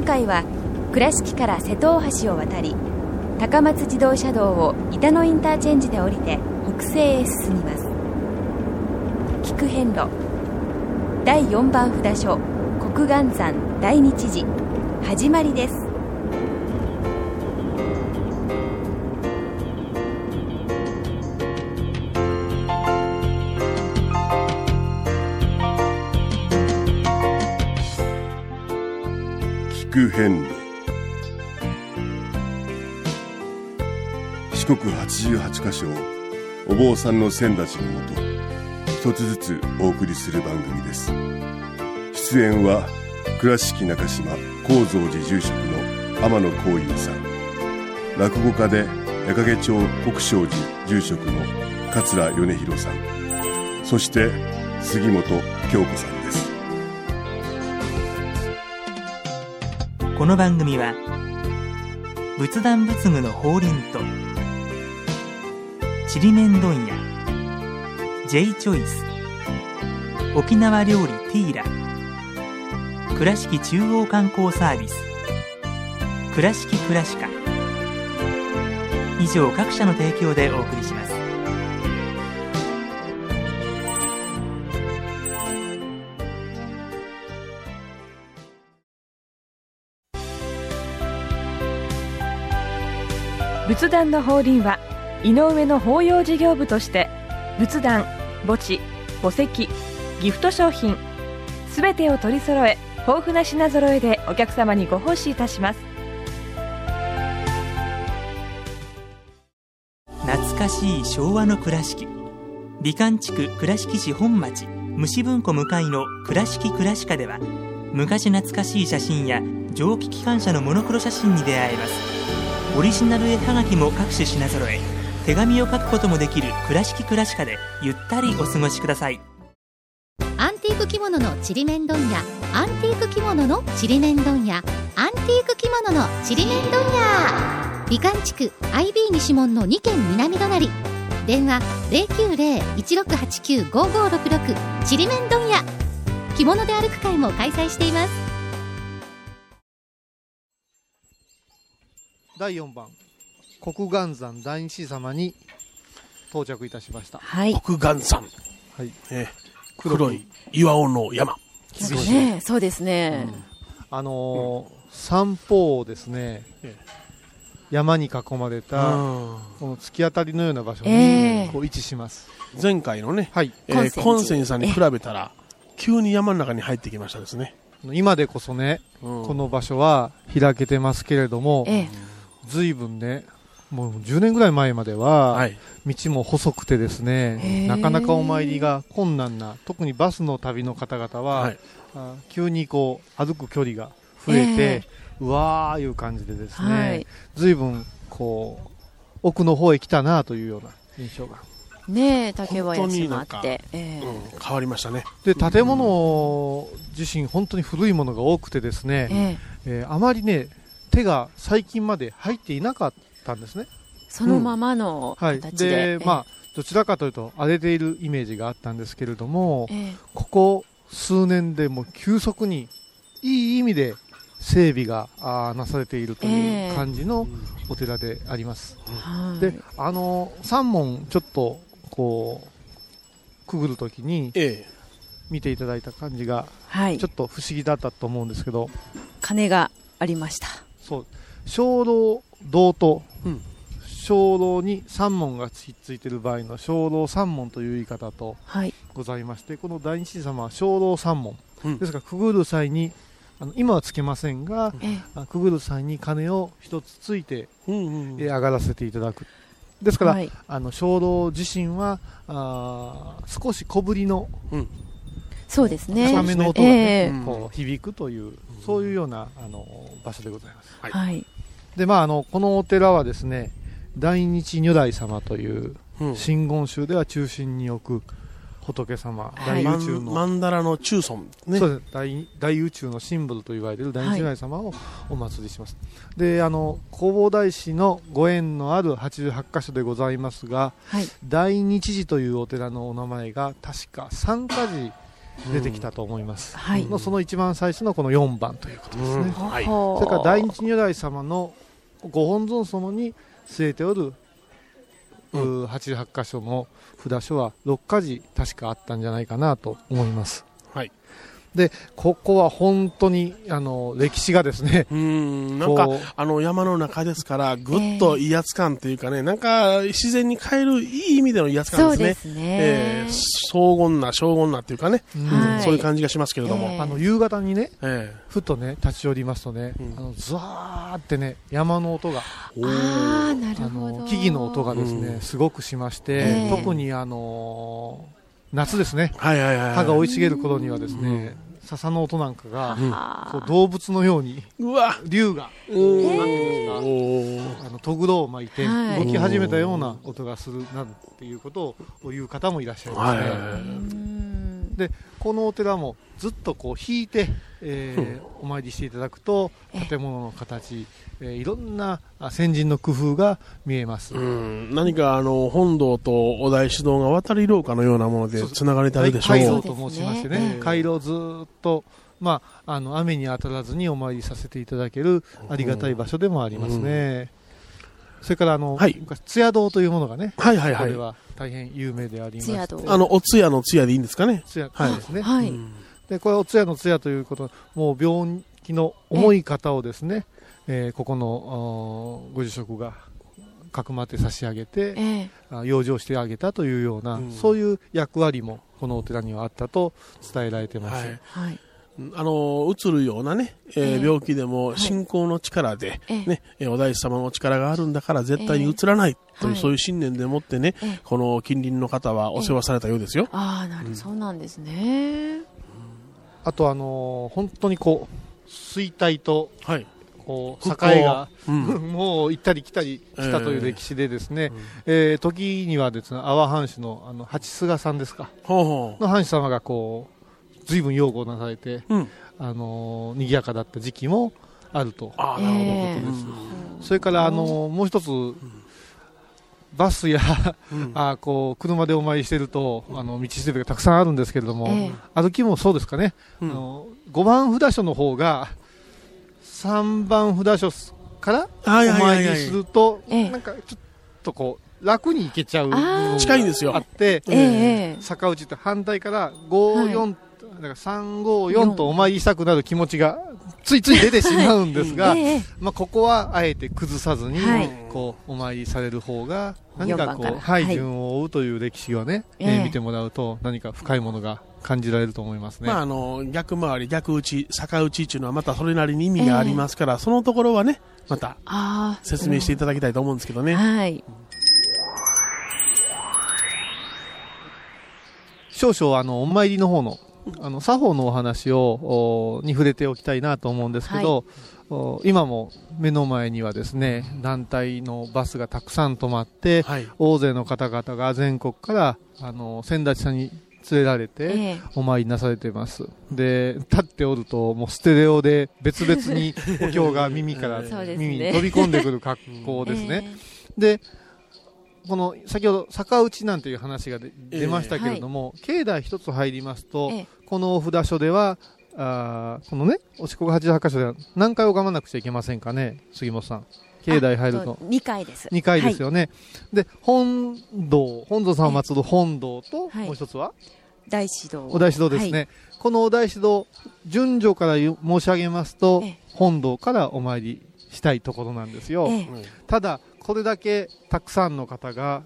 今回は倉敷から瀬戸大橋を渡り高松自動車道を板野インターチェンジで降りて北西へ進みます。菊遍路。第4番札所。国岩山大日寺始まりです。88箇所をお坊さんの先たちのもと一つずつお送りする番組です。出演は倉敷中島高蔵寺住職の天野光雄さん。落語家で矢掛町国商寺住職の桂米広さん。そして杉本京子さんです。この番組は仏壇仏具の法輪と「ちりめん問屋。J チョイス沖縄料理ティーラ。倉敷中央観光サービス。倉敷倉歯科以上各社の提供でお送りします。仏壇の法輪は井上の法要事業部として仏壇墓地墓石ギフト商品すべてを取り揃え豊富な品揃えでお客様にご奉仕いたします。懐かしい昭和の倉敷。美観地区倉敷市本町虫文庫向かいの「倉敷倉歯科」では昔懐かしい写真や蒸気機関車のモノクロ写真に出会えます。オリジナル絵はがきも各種品揃え。手紙を書くこともできる「倉敷倉歯科」でゆったりお過ごしください。アンティーク着物のちりめん問屋。アンティーク着物のちりめん問屋。アンティーク着物のちりめん問屋。美観地区 IB 西門の2軒南隣。電話090-1689-5566ちりめん問屋。着物で歩く会も開催しています。第4番国岩山大日様に到着いたしました。はい。国岩山、はい。えー黒い岩尾の山。ねそうですね、あのー山方をですねえ山に囲まれたうん。この突き当たりのような場所にええ。こう位置します。前回のね、はい。えーコンセンコンセンさんに比べたら急に山の中に入ってきましたですね、今でこそねうん。この場所は開けてますけれどもええ。随分ねもう10年ぐらい前までは、はい。道も細くてですへねえなかなかお参りが困難な特にバスの旅の方々は、はい。あ急にこう歩く距離が増えて、えうわーいう感じでですね、はい。随分こう奥の方へ来たなというような印象が。ねえ竹林もあって、ええ。うん変わりましたね。で建物自身本当に古いものが多くてですね、ええ。えーあまりね手が最近まで入っていなかったんですね。そのままのはい。形で、でまあどちらかというと荒れているイメージがあったんですけれども、ええ。ここ数年でもう急速にいい意味で整備があーなされているとえいえう感じのお寺であります、はい。であの三門ちょっとこうくぐるときにえ見ていただいた感じがはい。ちょっと不思議だったと思うんですけど。鐘がありました。そう。鐘楼堂とうん。鐘楼に三門がひっついている場合の鐘楼三門という言い方とはい。ございましてこの大日様は鐘楼三門、うん。ですからくぐる際にあの今はつけませんが、ええ。あくぐる際に鐘を一つついて、えうんうんうん。え上がらせていただく。ですから、はい。あの鐘楼自身はあー少し小ぶりのそうですね。高めの音が、ねえこう響くというそういうようなあの場所でございます。はい。はいでまああのこのお寺はですね大日如来様といううん。真言宗では中心に置く仏様、はい。大宇宙の、曼荼羅の中尊ね。そうです。大大宇宙のシンボルと言われている大日如来様をお祭りします、であの弘法大師のご縁のある88箇所でございますがはい。大日寺というお寺のお名前が確か三か寺出てきたと思います、はい。のその一番最初のこの4番ということですね、うん。はい。それから大日如来様のご本尊様に据えておる、う88箇所の札所は6か寺確かあったんじゃないかなと思います。はいでここは本当にあの歴史がですねうん。なんかあの山の中ですからぐっと威圧感というかね、なんか自然に変えるいい意味での威圧感ですね。ですね。えー、荘厳な荘厳なっていうかね、うん。はいそういう感じがしますけれども、ええ。あの夕方にねえふとね立ち寄りますとね、うん。あのズワーってね山の音がえああなるあほど。の木々の音がですね、うん。すごくしまして、ええ。特にあの夏ですね。はいはいはい葉が生い茂る頃にはですね、笹の音なんかが、うん。こう動物のようにうわ。竜があのとぐろを巻いてはい。動き始めたような音がするなっていうことを言う方もいらっしゃいますね、はいはいはいうんでこのお寺もずっとこう引いて、えーお参りしていただくとええ。建物の形、えーいろんなあ先人の工夫が見えます、うん、何かあの本堂とお題指導が渡り廊下のようなものでつながれてあるでしょう。回廊と申しましてね回廊ずっと、まあ、あの雨に当たらずにお参りさせていただけるありがたい場所でもありますね、それからあの、はい。昔津屋堂というものがね、はいはいはい。これは大変有名でありまして。あの、お通夜の通夜でいいんですかね？津屋はい。ですね、はい、うん。でこれお通夜の通夜ということもう病気の重い方をですね、えーここのご住職がかくまって差し上げて、ええ。あ養生してあげたというような、うん。そういう役割もこのお寺にはあったと伝えられてます、はい。はいあの、うつるようなね、えーええ。病気でも信仰の力で、ええ。ね、えーお大師様の力があるんだから絶対にうつらないという、はい。そういう信念でもってね、ええ。この近隣の方はお世話されたようですよ。ああなる、そうなんですね。あとあのー本当にこう衰退とはい。こう境が、うん。もう行ったり来たりしたという歴史でですね、えー時にはですね阿波藩主のあの八菅さんですか。ほうほの藩主様がこう随分擁護なされて、う。うん。あのー賑やかだった時期もあると。ああ、なるほど。ええですうん。それから、あのーもう一つ、バスやうん。あーこう車でお参りしてるとあの道しるべがたくさんあるんですけれども、ええ。歩きもそうですかね、うん。あの5番札所の方が3番札所からはいはいおはいはい。参りすると、ええ。なんかちょっとこう楽に行けちゃう近いんですよ。があって、坂内って反対から54、だから354とお参りしたくなる気持ちがついつい出てしまうんですが、ええ。まあ、ここはあえて崩さずに、はい。こうお参りされる方が何かこう、はいはい。順を追うという歴史をね、ええ。えー見てもらうと何か深いものが感じられると思いますね。まあ、あの逆回り、逆打ち、逆打ちっていうのはまたそれなりに意味がありますから、そのところはね、また説明していただきたいと思うんですけどね。はい。少々あのお参りの方のあの作法のお話をおに触れておきたいなと思うんですけど、お今も目の前にはですね団体のバスがたくさん止まって、はい。大勢の方々が全国からあの先立さんに連れられて、ええお参りなされています。で、立っておると、もうステレオで別々にお経が耳から 耳に飛び込んでくる格好ですね。で、この先ほど逆打ちなんていう話が出ましたけれども、境内一つ入りますと、ええ。このお札所では、あーこのね、お四国88箇所では何回拝まなくちゃいけませんかね、杉本さん。境内入ると。2回です。2回ですよね。で、本堂、本堂さんを祀る本堂と、はい。もう一つは？大指導。お大師堂ですね、このお大師堂、順序から申し上げますとええ、本堂からお参りしたいところなんですよ。ええ。ただ、これだけたくさんの方が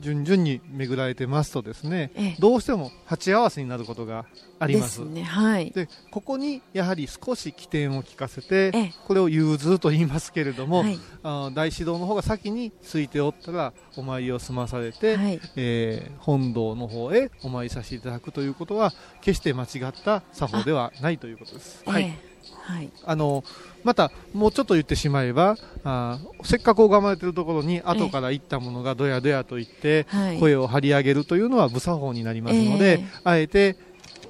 順々に巡られてますとですね、ええ。どうしても鉢合わせになることがあります。ですねはい。でここにやはり少し起点を聞かせて、ええ。これを融通と言いますけれども、はい。あー大師堂の方が先についておったらお参りを済まされて、はい。えー本堂の方へお参りさせていただくということは決して間違った作法ではないということです。ええはいあのまたもうちょっと言ってしまえばあーせっかく拝まれているところに後から行ったものがどやどやと言ってはい声を張り上げるというのは無作法になりますので、ええあえて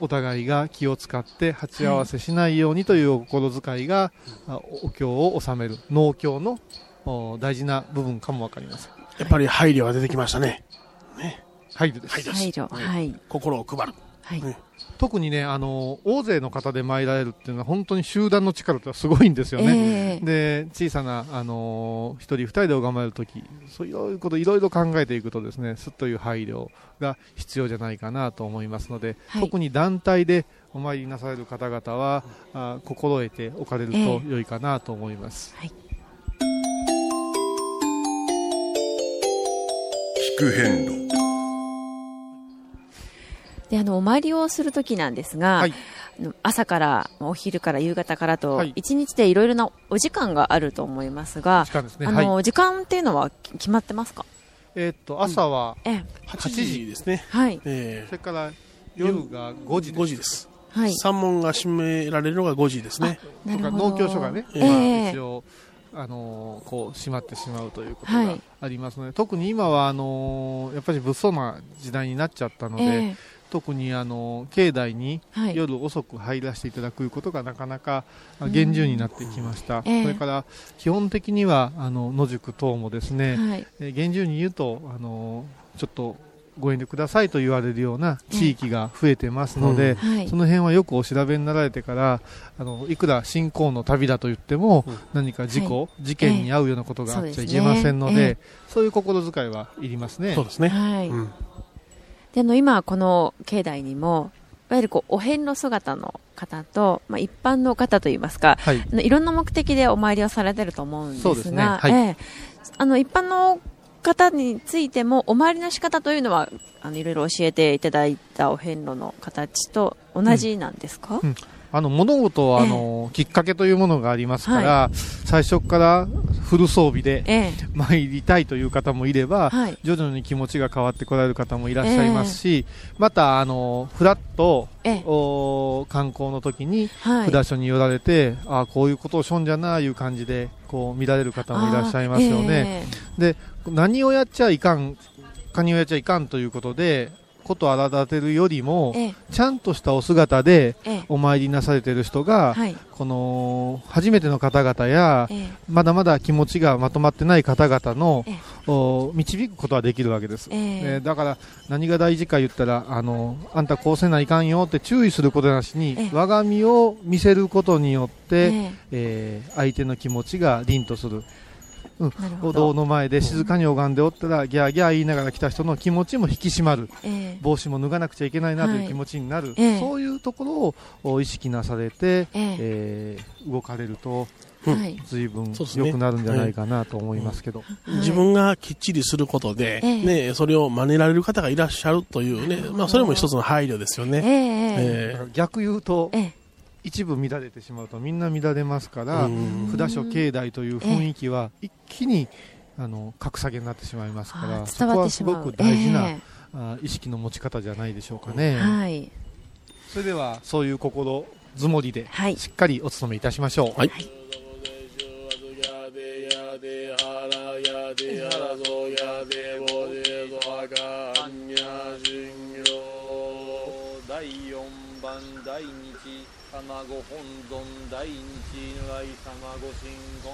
お互いが気を使って鉢合わせしないようにというお心遣いが、あお経を収める農協のお大事な部分かもわかりません。やっぱり配慮が出てきましたね。配慮です。配慮配慮はい心を配る。はい。ね。特にねあの大勢の方で参られるっていうのは本当に集団の力ってすごいんですよね、ええ。で小さなあの一人二人で拝まれるときそういうこといろいろ考えていくとですねすっという配慮が必要じゃないかなと思いますので、はい。特に団体でお参りなされる方々はあ心得ておかれるとえ良いかなと思います、聞く変路であのお参りをするときなんですが、はい。朝からお昼から夕方からとはい。一日でいろいろなお時間があると思いますが、時間ですね。あの、はい。時間っていうのはき決まってますか？えーっと朝はええ。8時ですね。はい。えそれから夜が5時5時です。はい。三門が閉められるのが5時ですね。なるほど。とか農協所がね、えまあえ一応あのーこう閉まってしまうということがはい。ありますので、特に今はあのーやっぱり物騒な時代になっちゃったので、ええ特にあの境内にはい。夜遅く入らせていただくことがなかなかあ厳重になってきました、ええ。それから基本的にはあの野宿等もですね、はい。えー厳重に言うとあのちょっとご遠慮くださいと言われるような地域が増えてますので、はい。その辺はよくお調べになられてからあのいくら信仰の旅だと言っても、うん。何か事故、は事件に遭うようなことがあっちゃいけませんので、え。そういう心遣いはいりますね。そうですね。はい、うんであの今この境内にもいわゆるこうお遍路姿の方と、まあ、一般の方といいますかはい。あのいろんな目的でお参りをされてると思うんですがそうですね。はい。ええ。あの一般の方についてもお参りの仕方というのはあのいろいろ教えていただいたお遍路の形と同じなんですか、うんあの物事はあの、きっかけというものがありますから、最初からフル装備でええ。参りたいという方もいれば、はい。徐々に気持ちが変わってこられる方もいらっしゃいますし、またあのフラッと観光の時にはい。札所に寄られて、ああこういうことをしょんじゃなあいう感じでこう見られる方もいらっしゃいますよね。で何をやっちゃいかん何をやっちゃいかんということでこと荒立てるよりもええ。ちゃんとしたお姿でええ。お参りなされている人が、はい。この初めての方々や、ええ。まだまだ気持ちがまとまってない方々の導くことはできるわけです、えだから何が大事か言ったらあのあんたこうせないかんよって注意することなしに、ええ。我が身を見せることによって、ええ。えー相手の気持ちが凛とする、うん、なるほお堂ど、の前で静かに拝んでおったらギャーギャー言いながら来た人の気持ちも引き締まる。ええ。帽子も脱がなくちゃいけないなとはいいう気持ちになる、ええ。そういうところをお意識なされて、ええ。えー動かれるとうん。はい随分そうですね。良くなるんじゃないかなと思いますけど、はい。自分がきっちりすることで、ええ。ね、それを真似られる方がいらっしゃるというね、まあ、それも一つの配慮ですよね。え。ええ。ええ。逆言うとええ一部乱れてしまうとみんな乱れますからうん。札所境内という雰囲気は一気にあの格下げになってしまいますかあらそこはすごく大事な、えあ意識の持ち方じゃないでしょうかえね、はい。それではそういう心づもりではい。しっかりお務めいたしましょう、はい。第卵本尊第二如来様ご神言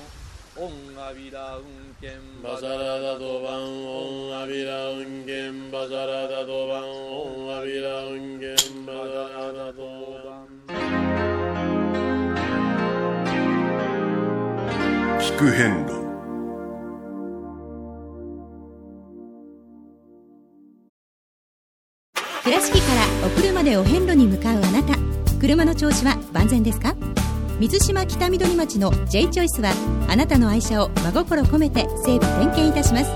オンアビラ運転バサラダドバンオンアビラウンゲンバサラダドバンオンアビラウンゲンバサラダドバン聞く変路。倉敷からお車でお遍路に向かう車の調子は万全ですか？水島北緑町の J チョイスはあなたの愛車を真心込めて整備点検いたします。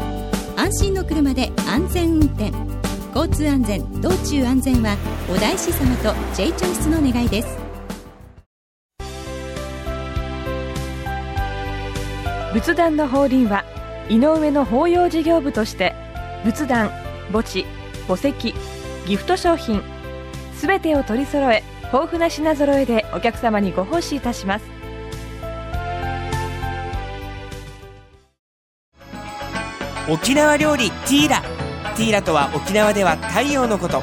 安心の車で安全運転。交通安全道中安全はお大師様と J チョイスの願いです。仏壇の法輪は井上の法要事業部として仏壇墓地墓石ギフト商品すべてを取り揃え豊富な品揃えでお客様にご奉仕いたします。沖縄料理ティーラ。ティーラとは沖縄では太陽のこと。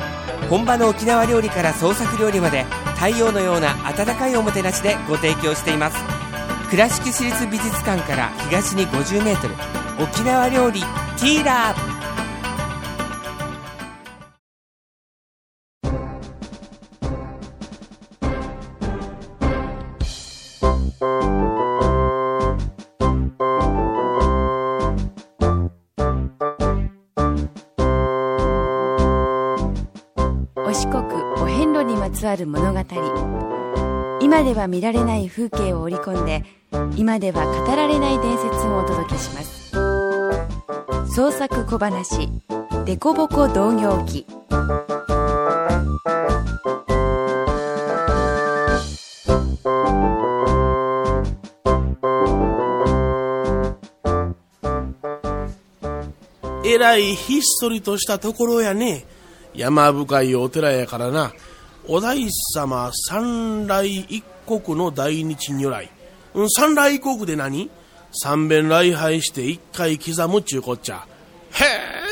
本場の沖縄料理から創作料理まで太陽のような温かいおもてなしでご提供しています。倉敷市立美術館から東に 50m 沖縄料理ティーラ。つは見られない風景を織り込んで今では語られない伝説をお届けします創作小話「デコボコ同業記」えらいひっそりとしたところやね。山深いお寺やからな。お大師様三来一国の大日如来。うん三来国で何？三遍礼拝して一回刻むちゅうこっちゃ。へ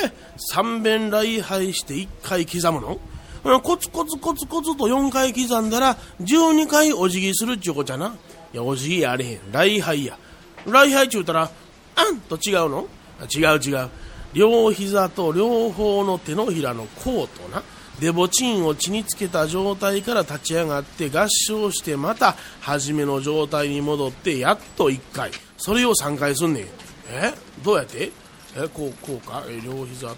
え、三遍礼拝して一回刻むの？コツコツコツコツと四回刻んだら十二回お辞儀するっちゅうこっちゃな。いや、お辞儀やあれへん。礼拝や。礼拝ちゅうたら、あんと違うの？違う違う。両膝と両方の手のひらの甲とな、デボチンを血につけた状態から立ち上がって合唱してまた初めの状態に戻ってやっと1回。それを3回すんねん。え？どうやって？え、こう、こうか？え、両膝と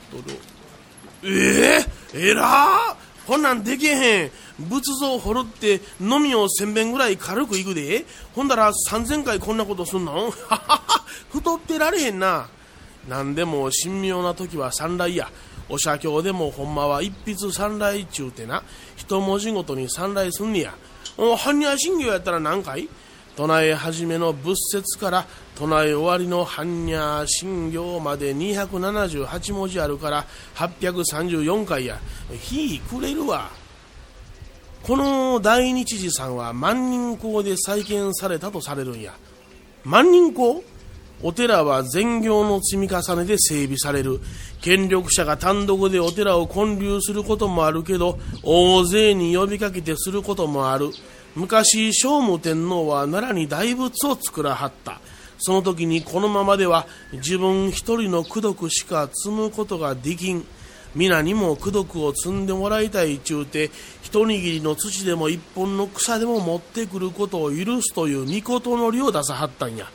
両、え？ー、えらーこんなんできへん。仏像掘るって、のみを千遍ぐらい軽くいくで。ほんだら三千回こんなことすんの？太ってられへんな。なんでも神妙な時は三来や。お写経でもほんまは一筆三来ちゅうてな。一文字ごとに三来すんねや。お般若心経やったら何回？唱え始めの仏説から唱え終わりの般若心経まで278文字あるから834回や。日くれるわ。この大日寺さんは万人校で再建されたとされるんや。万人校お寺は善行の積み重ねで整備される。権力者が単独でお寺を建立することもあるけど、大勢に呼びかけてすることもある。昔、聖武天皇は奈良に大仏を作らはった。その時にこのままでは自分一人の功徳しか積むことができん。皆にも功徳を積んでもらいたいちゅうて、一握りの土でも一本の草でも持ってくることを許すという御事のりを出さはったんや。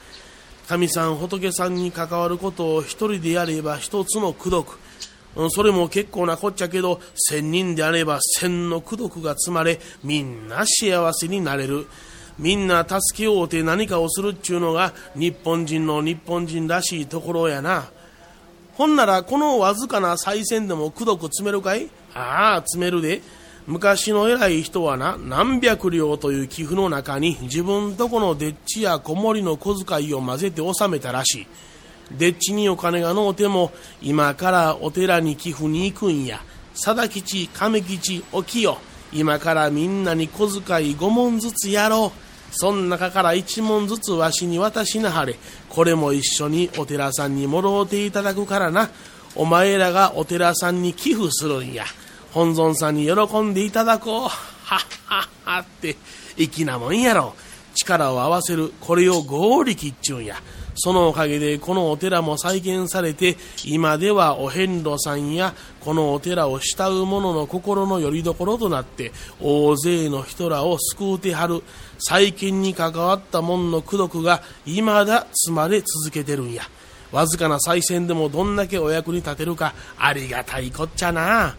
神さん仏さんに関わることを一人でやれば一つの功徳。それも結構なこっちゃけど、千人であれば千の功徳が積まれ、みんな幸せになれる。みんな助けようて何かをするっちゅうのが日本人の日本人らしいところやな。ほんならこのわずかな再選でも功徳積めるかい？ああ、積めるで。昔の偉い人はな、何百両という寄付の中に自分とこのでっちや子守の小遣いを混ぜて納めたらしい。でっちにお金がのうても、今からお寺に寄付に行くんや。貞吉、亀吉、おきよ。今からみんなに小遣い5文ずつやろう。そん中から1文ずつわしに渡しなはれ。これも一緒にお寺さんにもろうていただくからな。お前らがお寺さんに寄付するんや。本尊さんに喜んでいただこう。はっはっはって、粋なもんやろ。力を合わせる。これを合力っちゅうんや。そのおかげでこのお寺も再建されて、今ではお遍路さんやこのお寺を慕う者の心の拠り所となって、大勢の人らを救うてはる。再建に関わった門の功徳が未だ積まれ続けてるんや。わずかな再選でもどんだけお役に立てるか、ありがたいこっちゃな。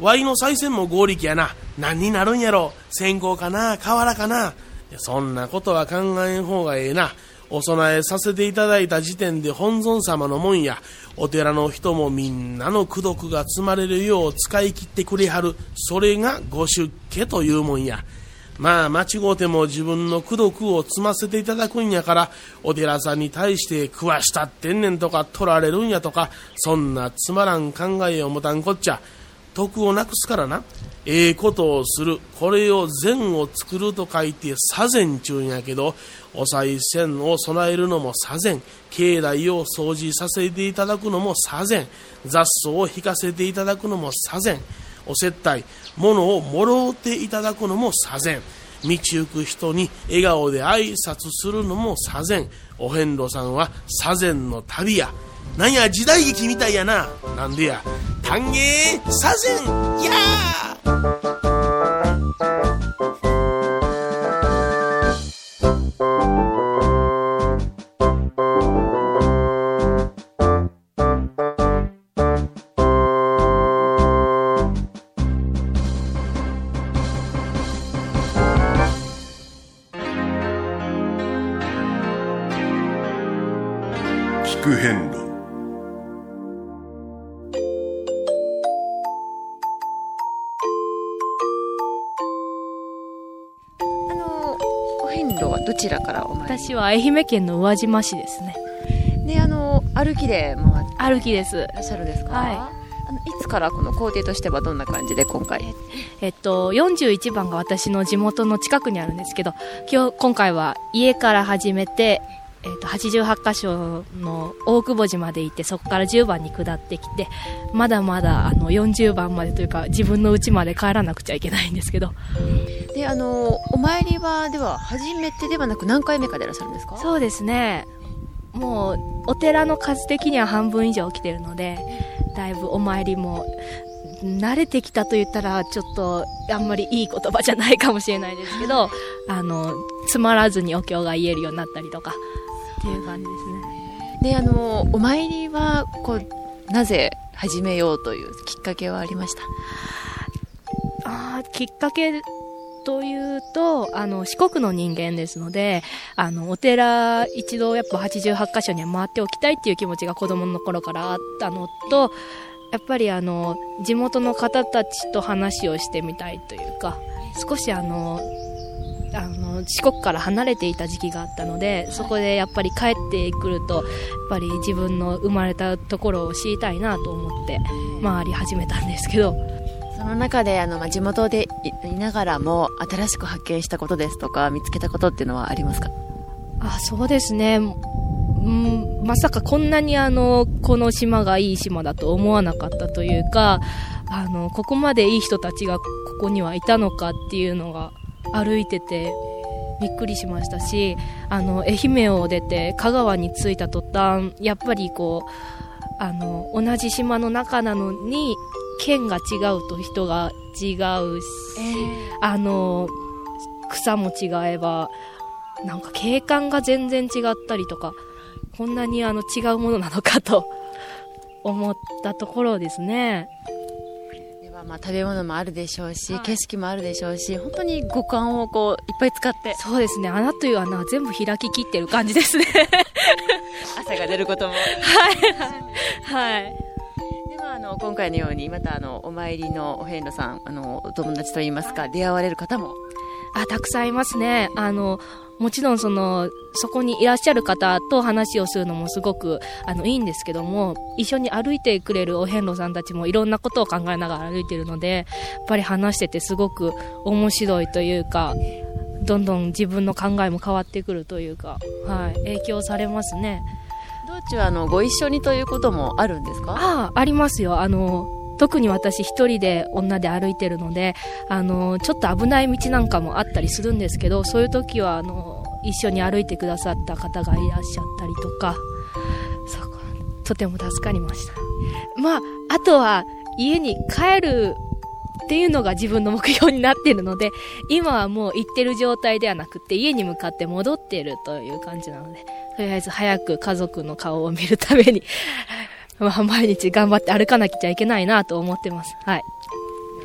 ワイの再選も合力やな。何になるんやろ先行かな瓦かなそんなことは考えん方がええな。お供えさせていただいた時点で本尊様のもんや。お寺の人もみんなの功徳が積まれるよう使い切ってくれはる。それがご出家というもんや。まあ、間違うても自分の功徳を積ませていただくんやから、お寺さんに対して食わしたってんねんとか取られるんやとか、そんなつまらん考えを持たんこっちゃ。徳をなくすからな。ええことをする。これを善を作ると書いて左善ちゅうんやけど、お賽銭を備えるのも左善。境内を掃除させていただくのも左善。雑草を引かせていただくのも左善。お接待、物をもろうていただくのも左善。道行く人に笑顔で挨拶するのも左善。お遍路さんは左善の旅や。なんや時代劇みたいやな。なんでや。歓迎左遷やー私は愛媛県の宇和島市ですね。であの歩きで回って歩きですいらっしゃるんですか？はい。あのいつからこの工程としてはどんな感じで今回？えっと41番が私の地元の近くにあるんですけど今日今回は家から始めてえっと88箇所の大久保島で行ってそこから10番に下ってきてまだまだあの40番までというか自分の家まで帰らなくちゃいけないんですけどであのお参りはでは初めてではなく何回目かでいらっしゃるんですか？そうですね。もうお寺の数的には半分以上来てるのでだいぶお参りも慣れてきたと言ったらちょっとあんまりいい言葉じゃないかもしれないですけど あのつまらずにお経が言えるようになったりとか。っていう感じですね。であのお参りはこうなぜ始めようというきっかけはありました？あーきっかけというと、あの、四国の人間ですので、あの、お寺一度やっぱ88箇所には回っておきたいっていう気持ちが子供の頃からあったのと、やっぱりあの、地元の方たちと話をしてみたいというか、少しあの、あの四国から離れていた時期があったのでそこでやっぱり帰ってくるとやっぱり自分の生まれたところを知りたいなと思って回り始めたんですけど。その中であの、まあ、地元でいいながらも新しく発見したことですとか見つけたことっていうのはありますか？あそうですね。うんまさかこんなにあのこの島がいい島だと思わなかったというかあのここまでいい人たちがここにはいたのかっていうのが歩いててびっくりしましたしあの愛媛を出て香川に着いた途端やっぱりこうあの同じ島の中なのに県が違うと人が違うし、あの草も違えばなんか景観が全然違ったりとかこんなにあの違うものなのかと 思ったところですね。ではまあ食べ物もあるでしょうし、景色もあるでしょうし本当に五感をこういっぱい使って。そうですね。穴という穴は全部開ききってる感じですね。朝が出ることも。はい。はい。ではあの今回のようにまたあのお参りのお遍路さんあのお友達といいますか出会われる方も。あたくさんいますね。あのもちろんそのそこにいらっしゃる方と話をするのもすごくあのいいんですけども一緒に歩いてくれるお遍路さんたちもいろんなことを考えながら歩いてるのでやっぱり話しててすごく面白いというかどんどん自分の考えも変わってくるというか、はい、影響されますね。道中あのご一緒にということもあるんですか？ああありますよ。あの特に私一人で女で歩いてるのであのちょっと危ない道なんかもあったりするんですけどそういう時はあの一緒に歩いてくださった方がいらっしゃったりとかそことても助かりました。まああとは家に帰るっていうのが自分の目標になってるので今はもう行ってる状態ではなくて家に向かって戻っているという感じなのでとりあえず早く家族の顔を見るために まあ、毎日頑張って歩かなきゃいけないなと思ってます。はい。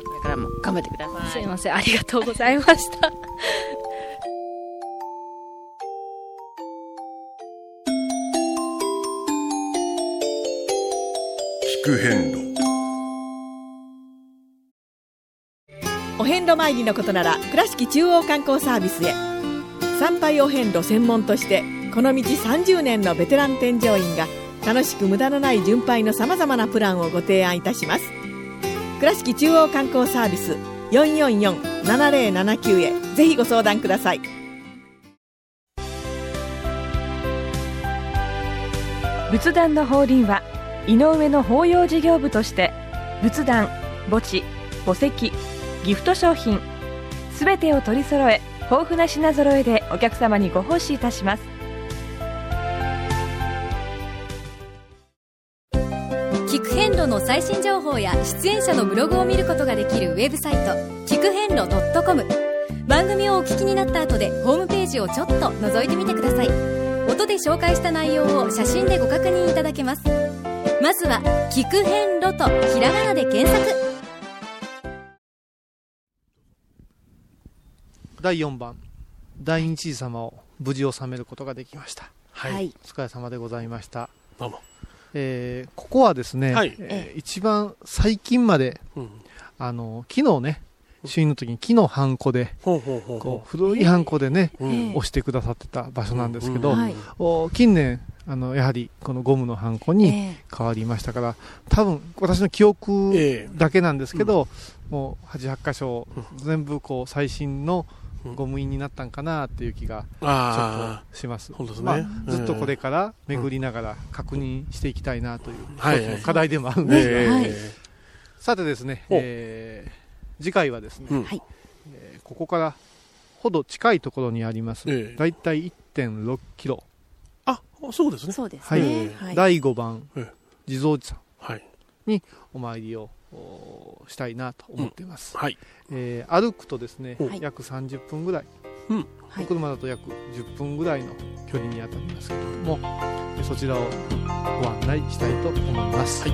これからも頑張ってください。すいません。ありがとうございました。聞く変路お遍路参りのことなら倉敷中央観光サービスへ。参拝お遍路専門としてこの道30年のベテラン添乗員が楽しく無駄のない巡拝のさまざまなプランをご提案いたします。倉敷中央観光サービス444-7079へ。ぜひご相談ください。仏壇の法輪は井上の法要事業部として仏壇墓地墓石ギフト商品。すべてを取り揃え豊富な品揃えでお客様にご奉仕いたします。聞く遍路の最新情報や出演者のブログを見ることができるウェブサイト聞く遍路 .com 番組をお聞きになった後でホームページをちょっと覗いてみてください。音で紹介した内容を写真でご確認いただけます。まずは「聞く遍路」とひらがなで検索。第4番。大日寺様を無事収めることができました。はい。お疲れ様でございました。どうも。えーここはですね、はい。えー一番最近まで、うん。あの昨日ね試飲の時に木のハンコでこう古いハンコでね、うん押してくださってた場所なんですけど、近年あのやはりこのゴムのハンコに変わりましたから、多分私の記憶だけなんですけど、もう88箇所全部こう最新のゴム印になったんかなっていう気がちょあっとします。すね。まあうん。ずっとこれから巡りながら確認していきたいなという課題でもあるんですが、ええ。はいさてですね、えー次回はですね、うん。えーここからほど近いところにあります、ええ。だいたい1.6キロ。あそうですね。そうですはい、ねはい。第5番、え地蔵寺さんはい。にお参りをおしたいなと思っています、はい。えー歩くとですね、はい。約30分ぐらい、うん。お車だと約10分ぐらいの距離にあたりますけれどもえそちらをご案内したいと思います、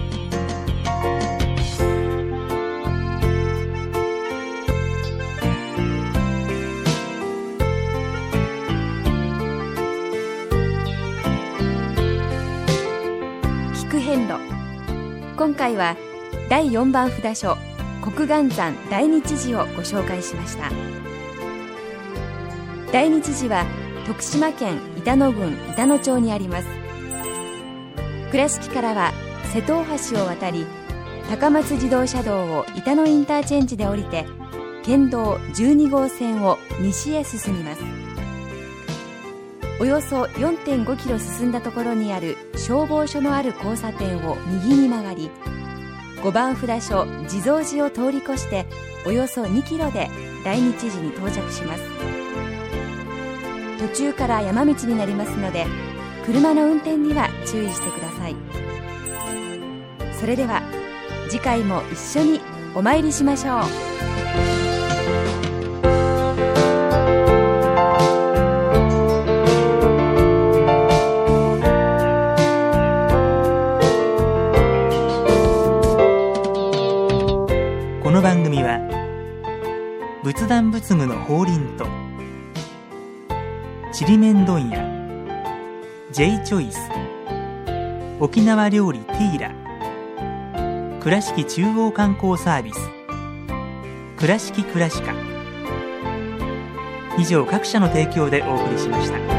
聞く遍路。今回は第4番札所国元山大日寺をご紹介しました。大日寺は徳島県板野郡板野町にあります。倉敷からは瀬戸大橋を渡り高松自動車道を板野インターチェンジで降りて県道12号線を西へ進みます。およそ4.5キロ進んだところにある消防署のある交差点を右に曲がり5番札所地蔵寺を通り越しておよそ2キロで大日寺に到着します。途中から山道になりますので車の運転には注意してください。それでは次回も一緒にお参りしましょう。仏壇仏具の法輪とちりめん問屋 J チョイス沖縄料理ティーラ倉敷中央観光サービス倉敷倉敷以上各社の提供でお送りしました。